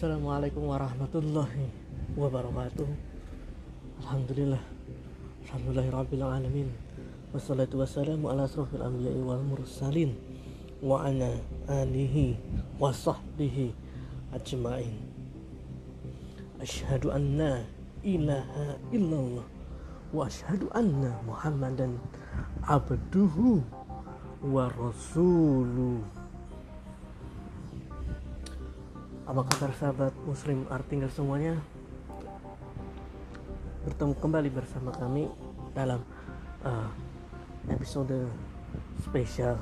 Assalamualaikum warahmatullahi wabarakatuh. Alhamdulillah. Alhamdulillahirabbil alamin. Wassalatu wassalamu ala asrafil anbiya'i wal mursalin Wa ala alihi wa sahbihi ajma'in. Ashhadu anna ilaha illallah Wa ashhadu anna muhammadan abduhu wa rasuluh Apa kabar sahabat muslim? Artikel semuanya? Bertemu kembali bersama kami dalam uh, episode spesial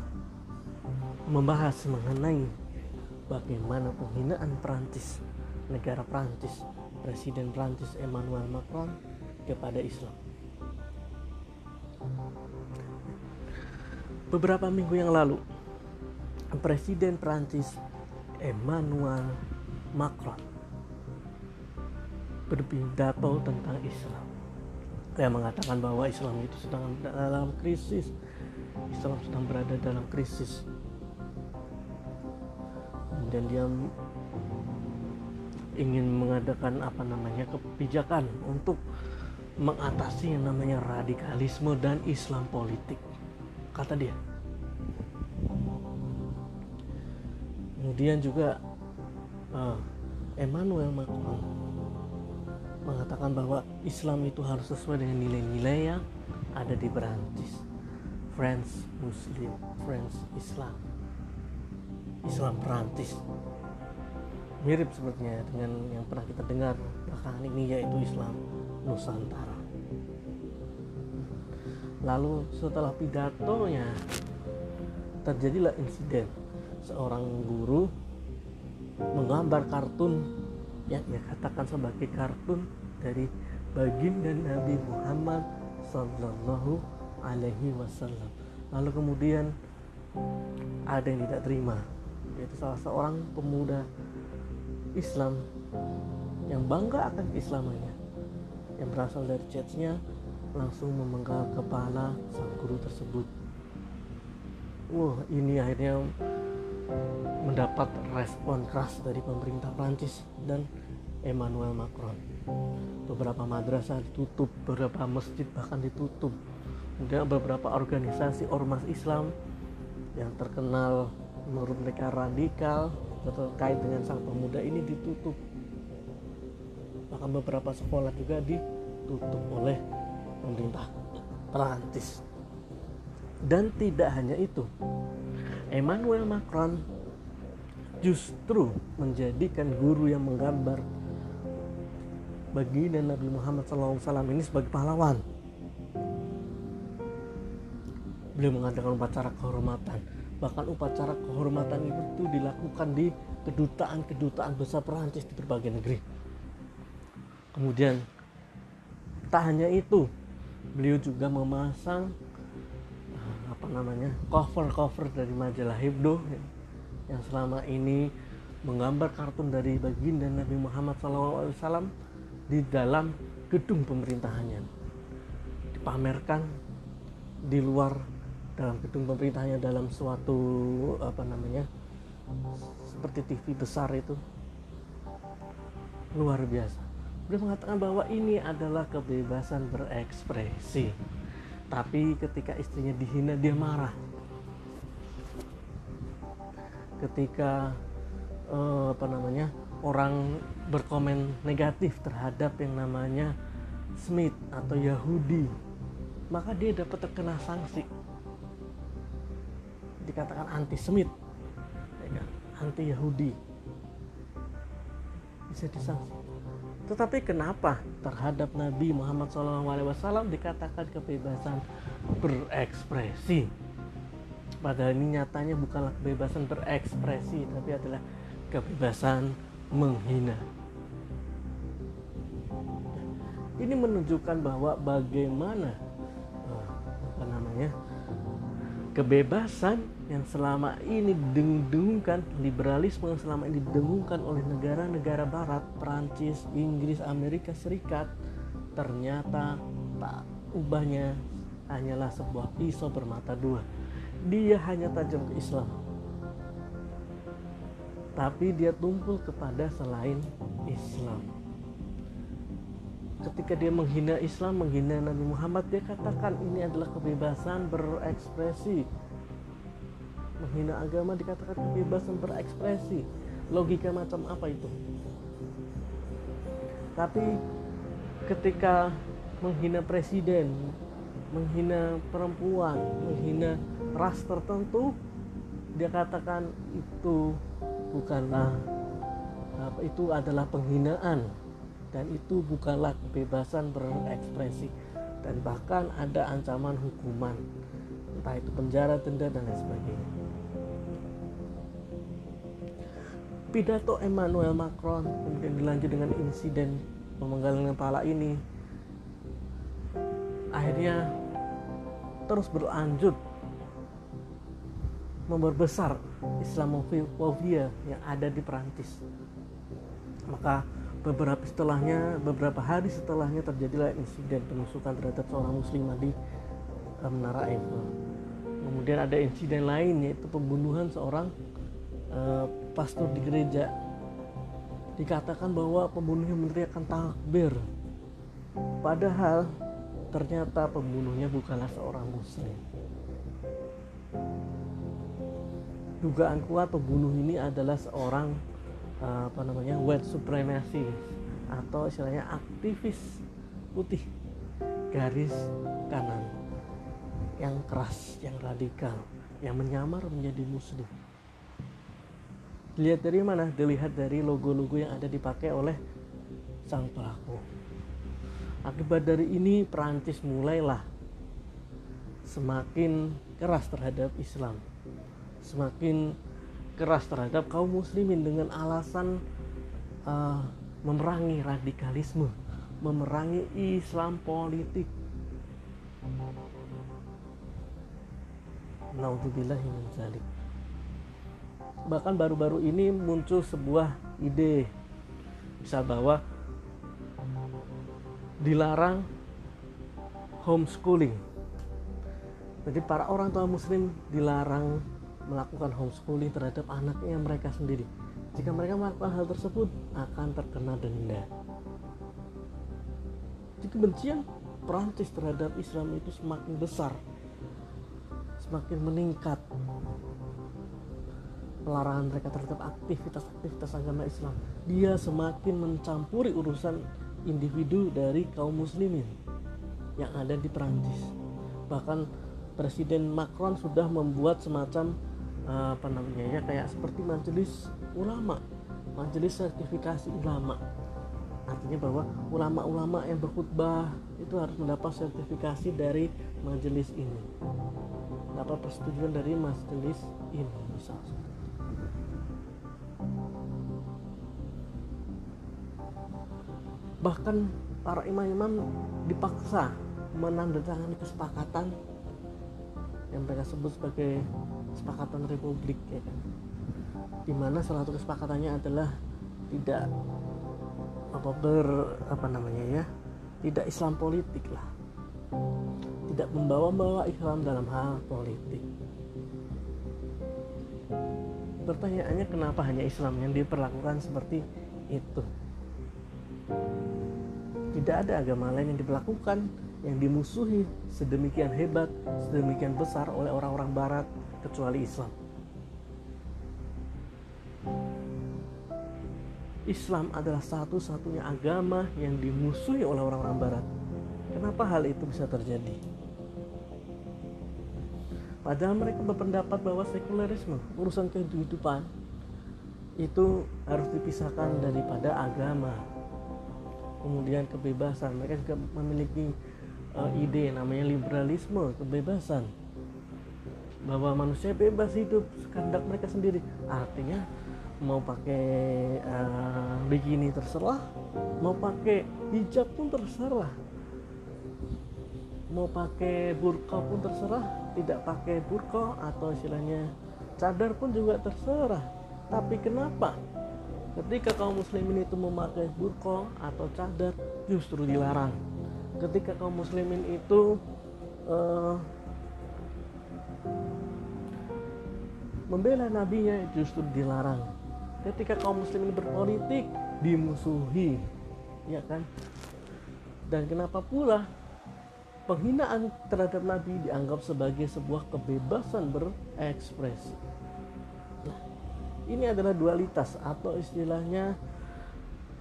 Membahas mengenai bagaimana penghinaan Perancis Negara Perancis Presiden Perancis Emmanuel Macron kepada Islam. Beberapa minggu yang lalu Presiden Perancis Emmanuel Macron berpidato tentang Islam. Dia mengatakan bahwa Islam itu sedang dalam krisis. Islam sedang berada dalam krisis. Dan dia ingin mengadakan apa namanya kebijakan untuk mengatasi yang namanya radikalisme dan Islam politik. Kata dia. Kemudian juga uh, Emmanuel Macron mengatakan bahwa Islam itu harus sesuai dengan nilai-nilai yang ada di Perancis. France Muslim, France Islam, Islam Perancis. Mirip sepertinya dengan yang pernah kita dengar belakangan ini yaitu Islam Nusantara. Lalu setelah pidatonya terjadilah insiden seorang guru menggambar kartun yang ia katakan sebagai kartun dari baginda Nabi Muhammad Sallallahu Alaihi Wasallam. Lalu kemudian ada yang tidak terima, yaitu salah seorang pemuda Islam yang bangga akan keislamannya, yang berasal dari churchnya langsung memenggal kepala sang guru tersebut. Wah, ini akhirnya mendapat respon keras dari pemerintah Prancis dan Emmanuel Macron. Beberapa madrasah ditutup, beberapa masjid bahkan ditutup. Kemudian beberapa organisasi ormas Islam yang terkenal menurut mereka radikal terkait dengan sang pemuda ini ditutup. Bahkan beberapa sekolah juga ditutup oleh pemerintah Prancis. Dan tidak hanya itu, Emmanuel Macron justru menjadikan guru yang menggambar baginda Nabi Muhammad SAW ini sebagai pahlawan. Beliau mengadakan upacara kehormatan. Bahkan upacara kehormatan itu dilakukan di kedutaan-kedutaan besar Perancis di berbagai negeri. Kemudian tak hanya itu, beliau juga memasang namanya cover-cover dari majalah Hebdo yang selama ini menggambar kartun dari baginda Nabi Muhammad SAW di dalam gedung pemerintahannya. Dipamerkan di luar dalam gedung pemerintahannya dalam suatu apa namanya seperti TV besar itu. Luar biasa. Beliau mengatakan bahwa ini adalah kebebasan berekspresi tapi ketika istrinya dihina dia marah. Ketika uh, apa namanya orang berkomen negatif terhadap yang namanya Smith atau Yahudi maka dia dapat terkena sanksi. Dikatakan anti Smith ya kan? anti Yahudi. Bisa disangsi tetapi kenapa terhadap Nabi Muhammad SAW dikatakan kebebasan berekspresi? Padahal ini nyatanya bukanlah kebebasan berekspresi, tapi adalah kebebasan menghina. Ini menunjukkan bahwa bagaimana eh, apa namanya kebebasan yang selama ini didengungkan liberalisme yang selama ini didengungkan oleh negara-negara barat Perancis, Inggris, Amerika Serikat ternyata tak ubahnya hanyalah sebuah pisau bermata dua. Dia hanya tajam ke Islam. Tapi dia tumpul kepada selain Islam ketika dia menghina Islam menghina Nabi Muhammad dia katakan ini adalah kebebasan berekspresi. Menghina agama dikatakan kebebasan berekspresi. Logika macam apa itu? Tapi ketika menghina presiden menghina perempuan menghina ras tertentu dia katakan itu bukanlah itu adalah penghinaan dan itu bukanlah kebebasan berekspresi. Dan bahkan ada ancaman hukuman. Entah itu penjara denda dan lain sebagainya. Pidato Emmanuel Macron kemudian dilanjut dengan insiden pemenggalan kepala ini akhirnya terus berlanjut memperbesar Islamofobia yang ada di Perancis. Maka beberapa setelahnya, beberapa hari setelahnya terjadilah insiden penusukan terhadap seorang muslimah di uh, Menara Eiffel. Kemudian ada insiden lain yaitu pembunuhan seorang uh, pastor di gereja. Dikatakan bahwa pembunuhnya meneriakkan takbir. Padahal ternyata pembunuhnya bukanlah seorang muslim dugaan kuat pembunuh ini adalah seorang uh, apa namanya white supremacy atau istilahnya aktivis putih garis kanan yang keras, yang radikal, yang menyamar menjadi muslim. Dilihat dari mana? Dilihat dari logo-logo yang ada dipakai oleh sang pelaku. Akibat dari ini Perancis mulailah semakin keras terhadap Islam semakin keras terhadap kaum muslimin dengan alasan uh, memerangi radikalisme, memerangi Islam politik. Bahkan baru-baru ini muncul sebuah ide bisa bahwa dilarang homeschooling. Jadi para orang tua muslim dilarang melakukan homeschooling terhadap anaknya mereka sendiri. Jika mereka melakukan hal tersebut akan terkena denda. Jadi kebencian Perancis terhadap Islam itu semakin besar, semakin meningkat. Pelarangan mereka terhadap aktivitas-aktivitas agama Islam, dia semakin mencampuri urusan individu dari kaum muslimin yang ada di Perancis. Bahkan Presiden Macron sudah membuat semacam apa namanya ya kayak seperti majelis ulama majelis sertifikasi ulama. Artinya bahwa ulama-ulama yang berkhutbah itu harus mendapat sertifikasi dari majelis ini. Dapat persetujuan dari majelis ini misal bahkan para imam-imam dipaksa menandatangani kesepakatan yang mereka sebut sebagai kesepakatan republik ya kan? Di mana salah satu kesepakatannya adalah tidak apa ber apa namanya ya tidak Islam politik lah. Tidak membawa-bawa Islam dalam hal politik. Pertanyaannya kenapa hanya Islam yang diperlakukan seperti itu? Tidak ada agama lain yang diperlakukan yang dimusuhi sedemikian hebat, sedemikian besar oleh orang-orang Barat kecuali Islam. Islam adalah satu-satunya agama yang dimusuhi oleh orang-orang Barat. Kenapa hal itu bisa terjadi? Padahal mereka berpendapat bahwa sekulerisme, urusan kehidupan, itu harus dipisahkan daripada agama. Kemudian kebebasan, mereka juga memiliki uh, ide namanya liberalisme, kebebasan. Bahwa manusia bebas hidup kehendak mereka sendiri. Artinya mau pakai uh, bikini terserah mau pakai hijab pun terserah. Mau pakai burqa pun terserah tidak pakai burqa atau istilahnya cadar pun juga terserah. Tapi kenapa? Ketika kaum muslimin itu memakai burqa atau cadar justru dilarang ketika kaum muslimin itu uh, membela nabinya justru dilarang. Ketika kaum muslimin berpolitik dimusuhi ya kan? Dan kenapa pula penghinaan terhadap nabi dianggap sebagai sebuah kebebasan berekspresi? Nah, ini adalah dualitas atau istilahnya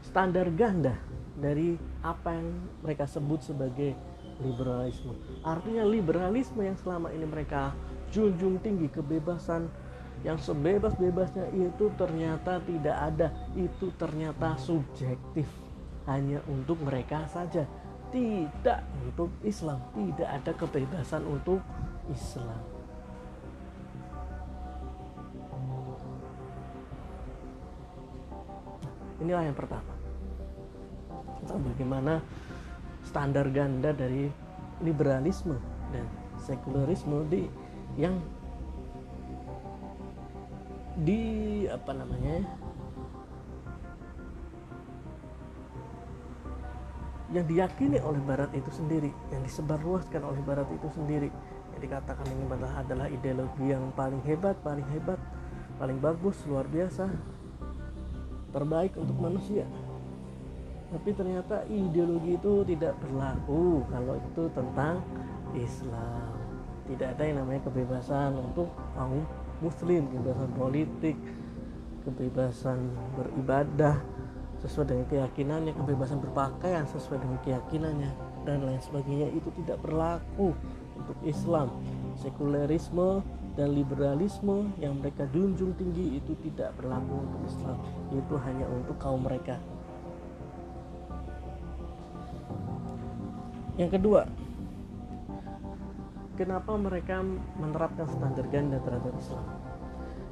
standar ganda dari apa yang mereka sebut sebagai liberalisme. Artinya liberalisme yang selama ini mereka junjung tinggi kebebasan yang sebebas-bebasnya itu ternyata tidak ada. Itu ternyata subjektif. Hanya untuk mereka saja. Tidak untuk Islam. Tidak ada kebebasan untuk Islam. Inilah yang pertama tentang bagaimana standar ganda dari liberalisme dan sekularisme di yang di apa namanya yang diyakini oleh Barat itu sendiri, yang disebarluaskan oleh Barat itu sendiri, yang dikatakan ini adalah ideologi yang paling hebat, paling hebat, paling bagus, luar biasa, terbaik untuk manusia tapi ternyata ideologi itu tidak berlaku kalau itu tentang Islam. Tidak ada yang namanya kebebasan untuk kaum muslim kebebasan politik kebebasan beribadah sesuai dengan keyakinannya kebebasan berpakaian sesuai dengan keyakinannya dan lain sebagainya. Itu tidak berlaku untuk Islam. Sekulerisme dan liberalisme yang mereka junjung tinggi itu tidak berlaku untuk Islam. Itu hanya untuk kaum mereka Yang kedua, kenapa mereka menerapkan standar ganda terhadap Islam?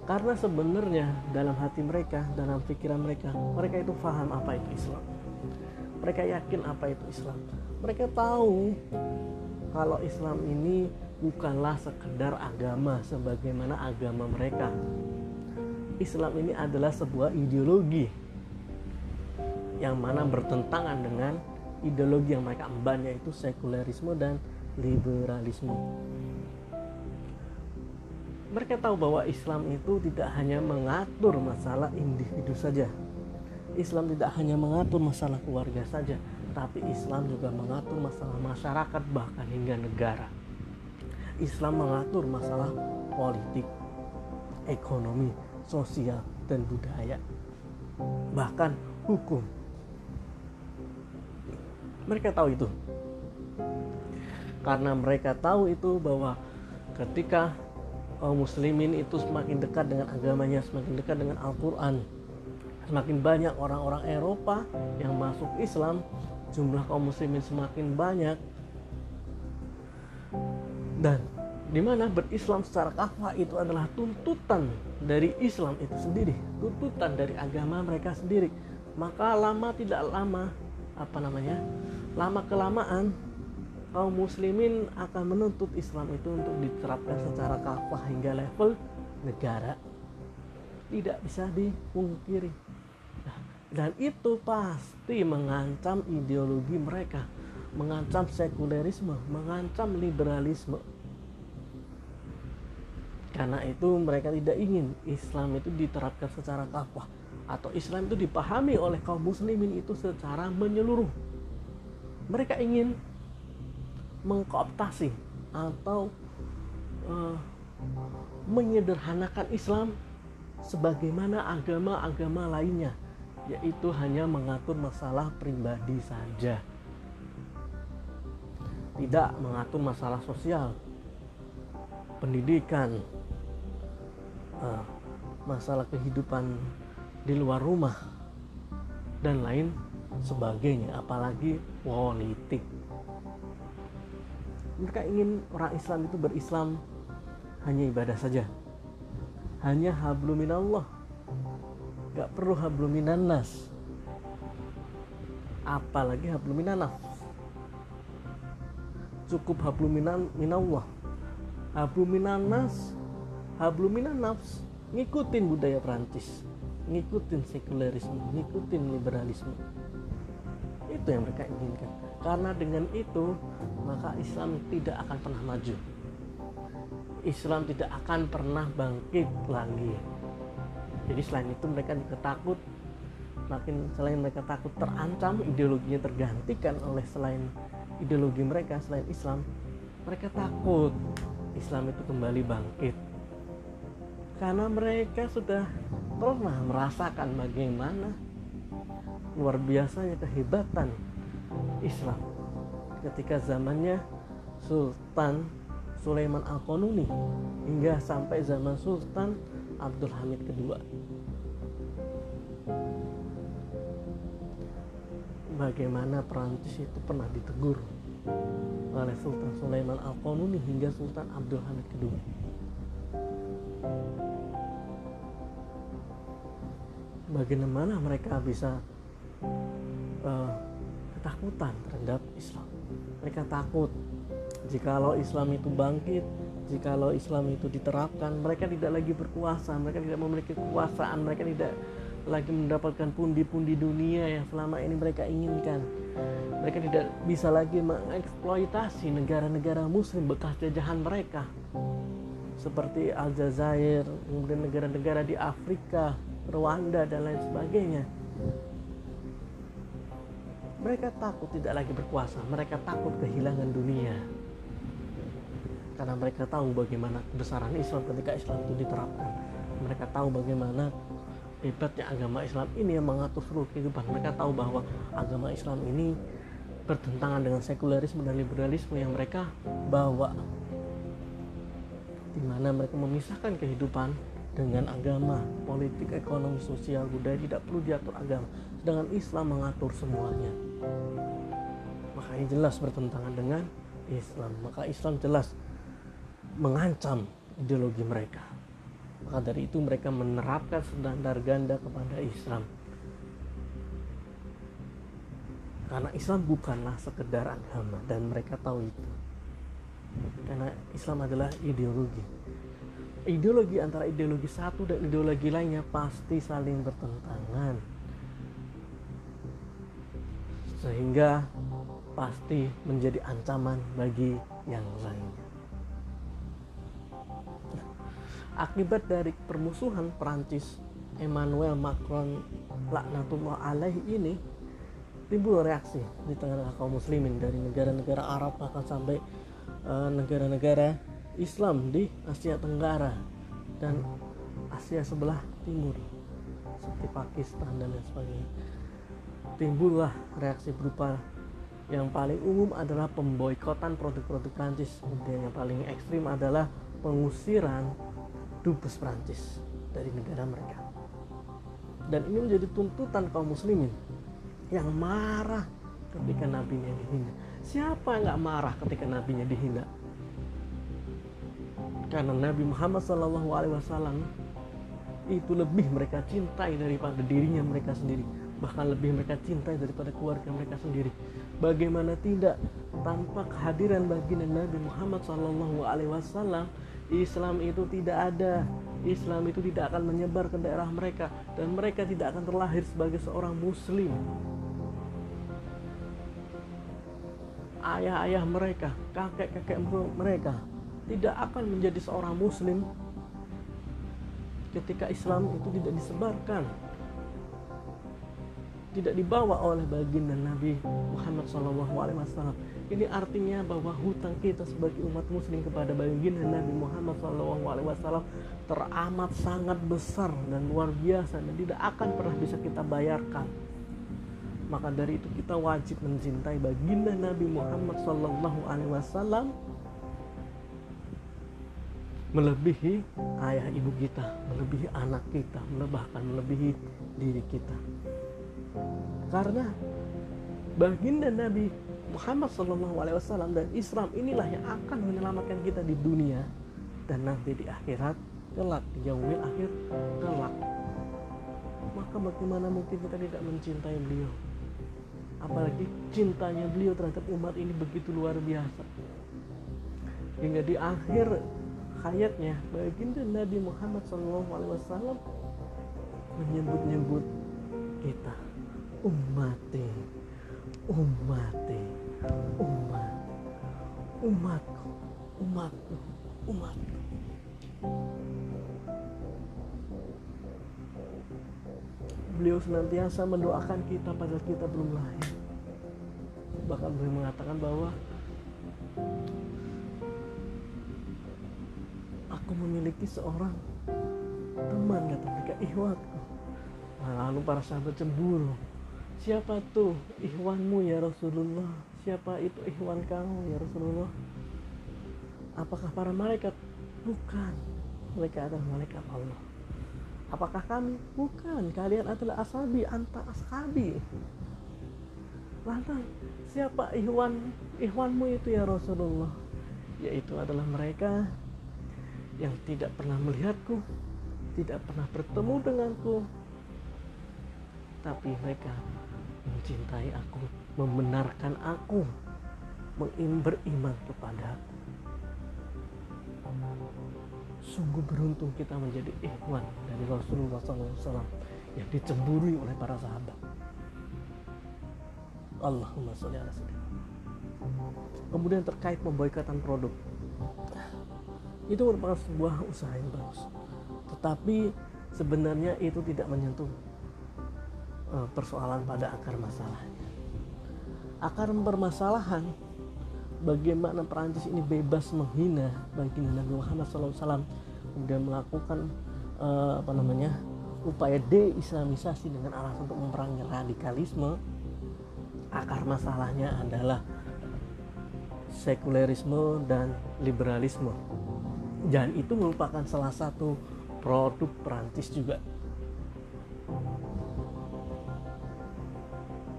Karena sebenarnya dalam hati mereka, dalam pikiran mereka, mereka itu paham apa itu Islam. Mereka yakin apa itu Islam. Mereka tahu kalau Islam ini bukanlah sekedar agama sebagaimana agama mereka. Islam ini adalah sebuah ideologi yang mana bertentangan dengan ideologi yang mereka emban yaitu sekulerisme dan liberalisme. Mereka tahu bahwa Islam itu tidak hanya mengatur masalah individu saja. Islam tidak hanya mengatur masalah keluarga saja, tapi Islam juga mengatur masalah masyarakat bahkan hingga negara. Islam mengatur masalah politik, ekonomi, sosial, dan budaya. Bahkan hukum mereka tahu itu. Karena mereka tahu itu bahwa ketika kaum muslimin itu semakin dekat dengan agamanya, semakin dekat dengan Al-Qur'an, semakin banyak orang-orang Eropa yang masuk Islam, jumlah kaum muslimin semakin banyak dan di mana berislam secara kafah itu adalah tuntutan dari Islam itu sendiri, tuntutan dari agama mereka sendiri. Maka lama tidak lama apa namanya lama kelamaan kaum muslimin akan menuntut Islam itu untuk diterapkan secara kafah hingga level negara. Tidak bisa dipungkiri. Dan itu pasti mengancam ideologi mereka mengancam sekulerisme mengancam liberalisme. Karena itu mereka tidak ingin Islam itu diterapkan secara kafah atau Islam itu dipahami oleh kaum muslimin itu secara menyeluruh. Mereka ingin mengkooptasi atau uh, menyederhanakan Islam sebagaimana agama-agama lainnya, yaitu hanya mengatur masalah pribadi saja. Tidak mengatur masalah sosial, pendidikan, uh, masalah kehidupan di luar rumah dan lain sebagainya apalagi politik. Mereka ingin orang Islam itu berislam hanya ibadah saja. Hanya habluminallah gak perlu habluminanas apalagi habluminanas cukup habluminan minallah. Habluminanas habluminanafs ngikutin budaya Prancis ngikutin sekulerisme, ngikutin liberalisme. Itu yang mereka inginkan. Karena dengan itu, maka Islam tidak akan pernah maju. Islam tidak akan pernah bangkit lagi. jadi selain itu mereka juga takut makin selain mereka takut terancam ideologinya tergantikan oleh selain ideologi mereka selain Islam mereka takut Islam itu kembali bangkit karena mereka sudah pernah merasakan bagaimana luar biasanya kehebatan Islam ketika zamannya Sultan Sulaiman Al-Qanuni hingga sampai zaman Sultan Abdul Hamid II. Bagaimana Perancis itu pernah ditegur oleh Sultan Sulaiman Al-Qanuni hingga Sultan Abdul Hamid II. Bagaimana mereka bisa uh, ketakutan terhadap Islam? Mereka takut jikalau Islam itu bangkit, jikalau Islam itu diterapkan, mereka tidak lagi berkuasa, mereka tidak memiliki kekuasaan, mereka tidak lagi mendapatkan pundi-pundi dunia yang selama ini mereka inginkan. Mereka tidak bisa lagi mengeksploitasi negara-negara muslim bekas jajahan mereka. Seperti Aljazair, kemudian negara-negara di Afrika, Rwanda dan lain sebagainya. Mereka takut tidak lagi berkuasa, mereka takut kehilangan dunia. Karena mereka tahu bagaimana kebesaran Islam ketika Islam itu diterapkan. Mereka tahu bagaimana hebatnya agama Islam ini yang mengatur seluruh kehidupan. Mereka tahu bahwa agama Islam ini bertentangan dengan sekularisme dan liberalisme yang mereka bawa di mana mereka memisahkan kehidupan dengan agama, politik, ekonomi, sosial, budaya tidak perlu diatur agama. Sedangkan Islam mengatur semuanya. Makanya jelas bertentangan dengan Islam. Maka Islam jelas mengancam ideologi mereka. Maka dari itu mereka menerapkan standar ganda kepada Islam. Karena Islam bukanlah sekedar agama dan mereka tahu itu. Karena Islam adalah ideologi. Ideologi antara ideologi satu dan ideologi lainnya pasti saling bertentangan. Sehingga pasti menjadi ancaman bagi yang lainnya. Akibat dari permusuhan Prancis Emmanuel Macron laknatullah alaihi ini timbul reaksi di tengah kaum muslimin dari negara-negara Arab bahkan sampai eh, negara-negara uh, Islam di Asia Tenggara dan Asia sebelah timur seperti Pakistan dan lain sebagainya timbullah reaksi berupa yang paling umum adalah pemboikotan produk-produk Prancis kemudian yang paling ekstrim adalah pengusiran dubes Prancis dari negara mereka. Dan ini menjadi tuntutan kaum muslimin yang marah ketika nabinya dihina. Siapa yang nggak marah ketika nabinya dihina? Karena Nabi Muhammad SAW itu lebih mereka cintai daripada dirinya mereka sendiri. Bahkan lebih mereka cintai daripada keluarga mereka sendiri. Bagaimana tidak tanpa kehadiran baginda Nabi Muhammad SAW Islam itu tidak ada. Islam itu tidak akan menyebar ke daerah mereka. Dan mereka tidak akan terlahir sebagai seorang muslim. Ayah-ayah mereka kakek-kakek mereka tidak akan menjadi seorang muslim ketika Islam itu tidak disebarkan tidak dibawa oleh baginda Nabi Muhammad SAW. Ini artinya bahwa hutang kita sebagai umat Muslim kepada baginda Nabi Muhammad SAW teramat sangat besar dan luar biasa dan tidak akan pernah bisa kita bayarkan. Maka dari itu kita wajib mencintai baginda Nabi Muhammad SAW melebihi ayah ibu kita, melebihi anak kita, bahkan melebihi diri kita. Karena baginda Nabi Muhammad SAW dan Islam inilah yang akan menyelamatkan kita di dunia dan nanti di akhirat kelak di akhir kelak. Maka bagaimana mungkin kita tidak mencintai beliau? Apalagi cintanya beliau terhadap umat ini begitu luar biasa. Hingga di akhir hayatnya baginda Nabi Muhammad SAW menyebut-nyebut kita ummati ummati umat umatku umatku umatku beliau senantiasa mendoakan kita padahal kita belum lahir. Bahkan beliau mengatakan bahwa aku memiliki seorang teman kata mereka ihwatku nah, lalu para sahabat cemburu. Siapa tuh ihwanmu ya Rasulullah? Siapa itu ihwan kamu ya Rasulullah? Apakah para malaikat? Bukan. Mereka adalah malaikat Allah. Apakah kami? Bukan. Kalian adalah asabi anta ashabi. Lantas siapa ihwan ihwanmu itu ya Rasulullah? Yaitu adalah mereka yang tidak pernah melihatku tidak pernah bertemu denganku. Tapi mereka mencintai aku membenarkan aku beriman kepada aku. Sungguh beruntung kita menjadi ikhwan dari Rasulullah SAW yang dicemburui oleh para sahabat. Allahumma sholli ala kemudian terkait pemboikotan produk itu merupakan sebuah usaha yang bagus. Tetapi sebenarnya itu tidak menyentuh uh, persoalan pada akar masalahnya. Akar permasalahan bagaimana Perancis ini bebas menghina bagi Nabi Muhammad SAW kemudian melakukan uh, apa namanya upaya deislamisasi dengan alasan untuk memerangi radikalisme akar masalahnya adalah sekulerisme dan liberalisme dan itu merupakan salah satu produk Perancis juga.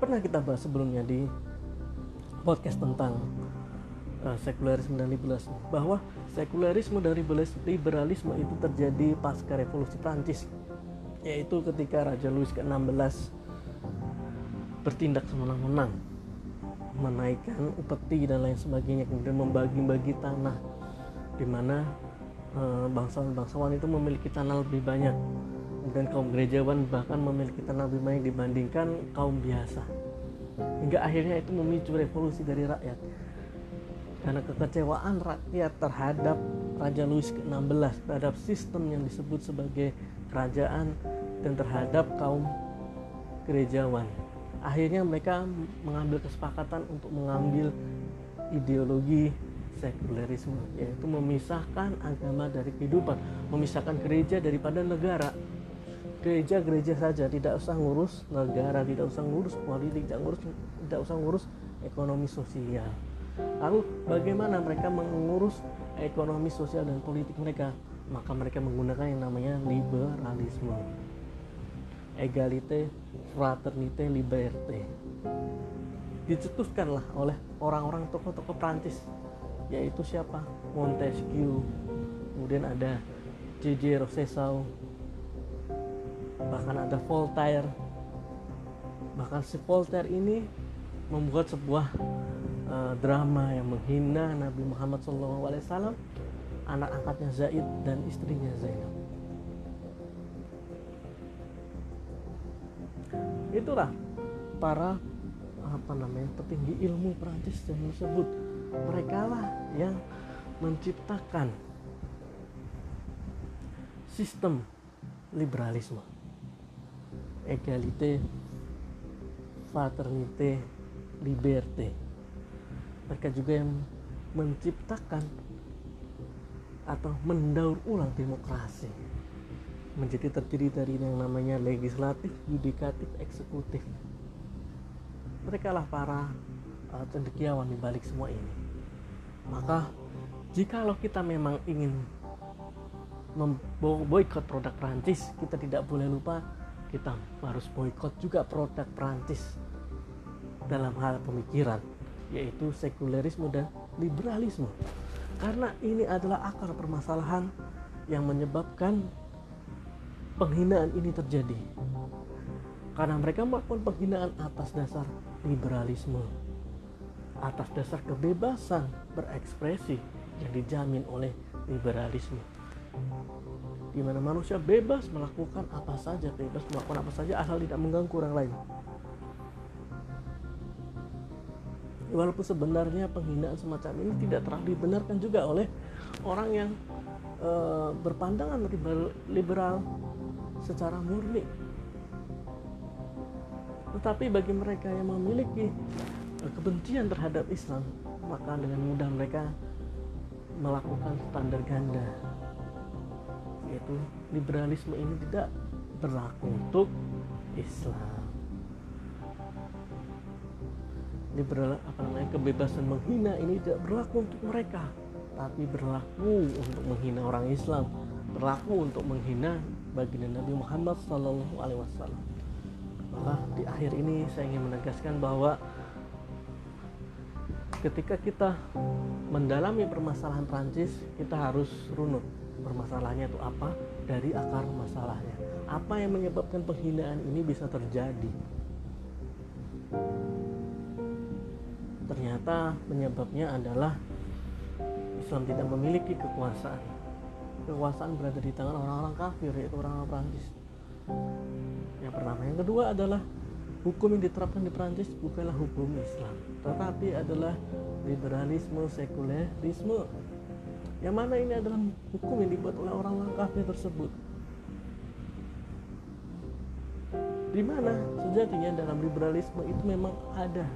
Pernah kita bahas sebelumnya di podcast tentang uh, sekularisme dan liberalisme bahwa sekularisme dan liberalisme itu terjadi pasca revolusi Prancis yaitu ketika Raja Louis ke-16 bertindak semenang-menang menaikkan upeti dan lain sebagainya kemudian membagi-bagi tanah di mana Eh, bangsawan-bangsawan itu memiliki tanah lebih banyak dan kaum gerejawan bahkan memiliki tanah lebih banyak dibandingkan kaum biasa. Hingga akhirnya itu memicu revolusi dari rakyat. Karena kekecewaan rakyat terhadap Raja Louis ke-16 terhadap sistem yang disebut sebagai kerajaan dan terhadap kaum gerejawan. Akhirnya mereka mengambil kesepakatan untuk mengambil ideologi sekulerisme yaitu memisahkan agama dari kehidupan memisahkan gereja daripada negara. Gereja-gereja saja tidak usah ngurus negara tidak usah ngurus politik tidak ngurus tidak usah ngurus ekonomi sosial. Lalu bagaimana mereka mengurus ekonomi sosial dan politik mereka? Maka mereka menggunakan yang namanya liberalisme. Egalite fraternite liberté. Dicetuskanlah oleh orang-orang tokoh-tokoh Prancis yaitu siapa? Montesquieu. Kemudian ada J.J. Rousseau bahkan ada Voltaire. Bahkan si Voltaire ini membuat sebuah uh, drama yang menghina Nabi Muhammad SAW anak angkatnya Zaid dan istrinya Zainab. Itulah para apa namanya petinggi ilmu Prancis yang disebut mereka lah yang menciptakan sistem liberalisme. Egalite fraternite liberté. Mereka juga yang menciptakan atau mendaur ulang demokrasi. Menjadi terdiri dari yang namanya legislatif, yudikatif, eksekutif. Mereka lah para uh, cendekiawan di balik semua ini. Maka jikalau kita memang ingin memboikot produk Prancis kita tidak boleh lupa kita harus boikot juga produk Prancis dalam hal pemikiran yaitu sekulerisme dan liberalisme. Karena ini adalah akar permasalahan yang menyebabkan penghinaan ini terjadi. Karena mereka melakukan penghinaan atas dasar liberalisme atas dasar kebebasan berekspresi yang dijamin oleh liberalisme di mana manusia bebas melakukan apa saja, bebas melakukan apa saja asal tidak mengganggu orang lain. Walaupun sebenarnya penghinaan semacam ini tidak terlalu dibenarkan juga oleh orang yang e, berpandangan liberal, liberal secara murni. Tetapi bagi mereka yang memiliki kebencian terhadap Islam, maka dengan mudah mereka melakukan standar ganda. Yaitu liberalisme ini tidak berlaku untuk Islam. Liberal apa namanya kebebasan menghina ini tidak berlaku untuk mereka tapi berlaku untuk menghina orang Islam. Berlaku untuk menghina baginda Nabi Muhammad Sallallahu Alaihi Wasallam. Maka di akhir ini saya ingin menegaskan bahwa ketika kita mendalami permasalahan Prancis kita harus runut. Permasalahannya itu apa? Dari akar masalahnya. Apa yang menyebabkan penghinaan ini bisa terjadi? Ternyata penyebabnya adalah Islam tidak memiliki kekuasaan. Kekuasaan berada di tangan orang-orang kafir yaitu orang-orang Prancis. Yang pertama. Yang kedua adalah hukum yang diterapkan di Prancis bukanlah hukum Islam, tetapi adalah liberalisme sekulerisme. Yang mana ini adalah hukum yang dibuat oleh orang-orang kafir tersebut. Di mana sejatinya dalam liberalisme itu memang ada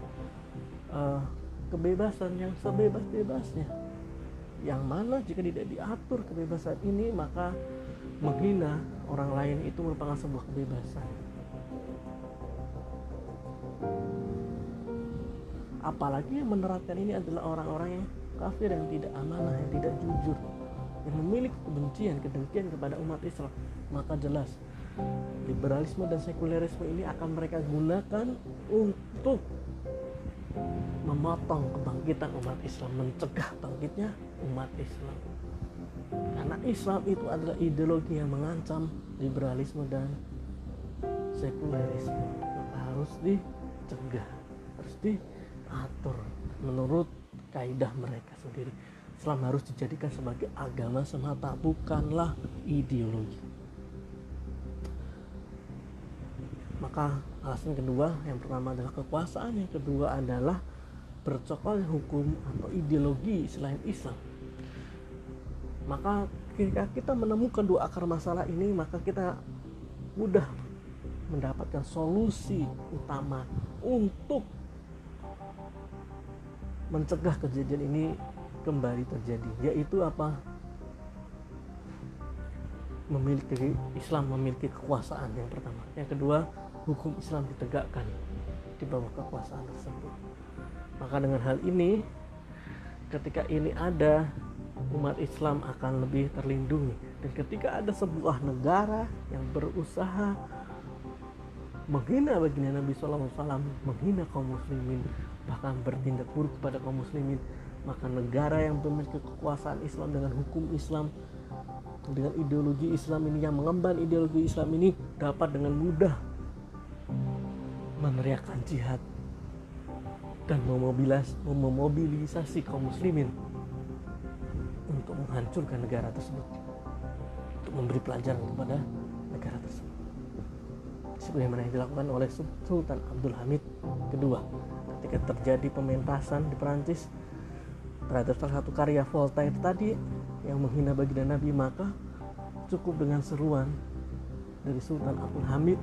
uh, kebebasan yang sebebas-bebasnya. Yang mana jika tidak diatur kebebasan ini maka menghina orang lain itu merupakan sebuah kebebasan apalagi yang menerapkan ini adalah orang-orang yang kafir yang tidak amanah yang tidak jujur yang memiliki kebencian kedengkian kepada umat Islam. Maka jelas liberalisme dan sekulerisme ini akan mereka gunakan untuk memotong kebangkitan umat Islam mencegah bangkitnya umat Islam. Karena Islam itu adalah ideologi yang mengancam liberalisme dan sekulerisme. Maka harus dicegah harus di atur menurut kaidah mereka sendiri. Islam harus dijadikan sebagai agama semata bukanlah ideologi. Maka alasan kedua yang pertama adalah kekuasaan yang kedua adalah bercokol hukum atau ideologi selain Islam. Maka ketika kita menemukan dua akar masalah ini maka kita mudah mendapatkan solusi utama untuk mencegah kejadian ini kembali terjadi yaitu apa? Memiliki Islam memiliki kekuasaan yang pertama. Yang kedua hukum Islam ditegakkan di bawah kekuasaan tersebut. Maka dengan hal ini ketika ini ada umat Islam akan lebih terlindungi. Dan ketika ada sebuah negara yang berusaha menghina baginda Nabi SAW menghina kaum muslimin bahkan bertindak buruk kepada kaum muslimin. Maka negara yang memiliki kekuasaan Islam dengan hukum Islam dengan ideologi Islam ini yang mengemban ideologi Islam ini dapat dengan mudah meneriakkan jihad dan memobilisasi kaum muslimin untuk menghancurkan negara tersebut untuk memberi pelajaran kepada negara tersebut sebagaimana yang dilakukan oleh Sultan Abdul Hamid kedua ketika terjadi pementasan di Perancis terhadap salah satu karya Voltaire tadi yang menghina baginda Nabi maka cukup dengan seruan dari Sultan Abdul Hamid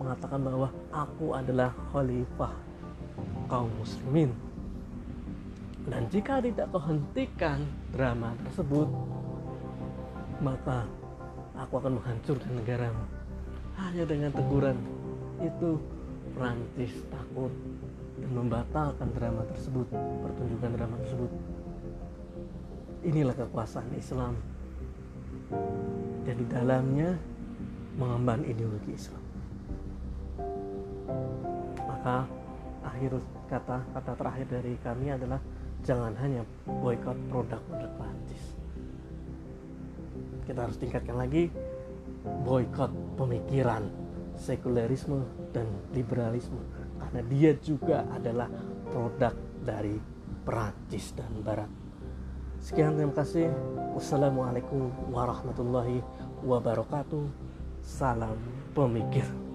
mengatakan bahwa aku adalah khalifah kaum muslimin. Dan jika tidak kau drama tersebut maka aku akan menghancurkan negaramu hanya dengan teguran itu Prancis takut dan membatalkan drama tersebut, pertunjukan drama tersebut. Inilah kekuasaan Islam. Dan di dalamnya mengemban ideologi Islam. Maka akhir kata kata terakhir dari kami adalah jangan hanya boykot produk-produk Prancis. Kita harus tingkatkan lagi boykot pemikiran sekulerisme dan liberalisme karena dia juga adalah produk dari Perancis dan Barat. Sekian terima kasih. Wassalamualaikum warahmatullahi wabarakatuh. Salam pemikir.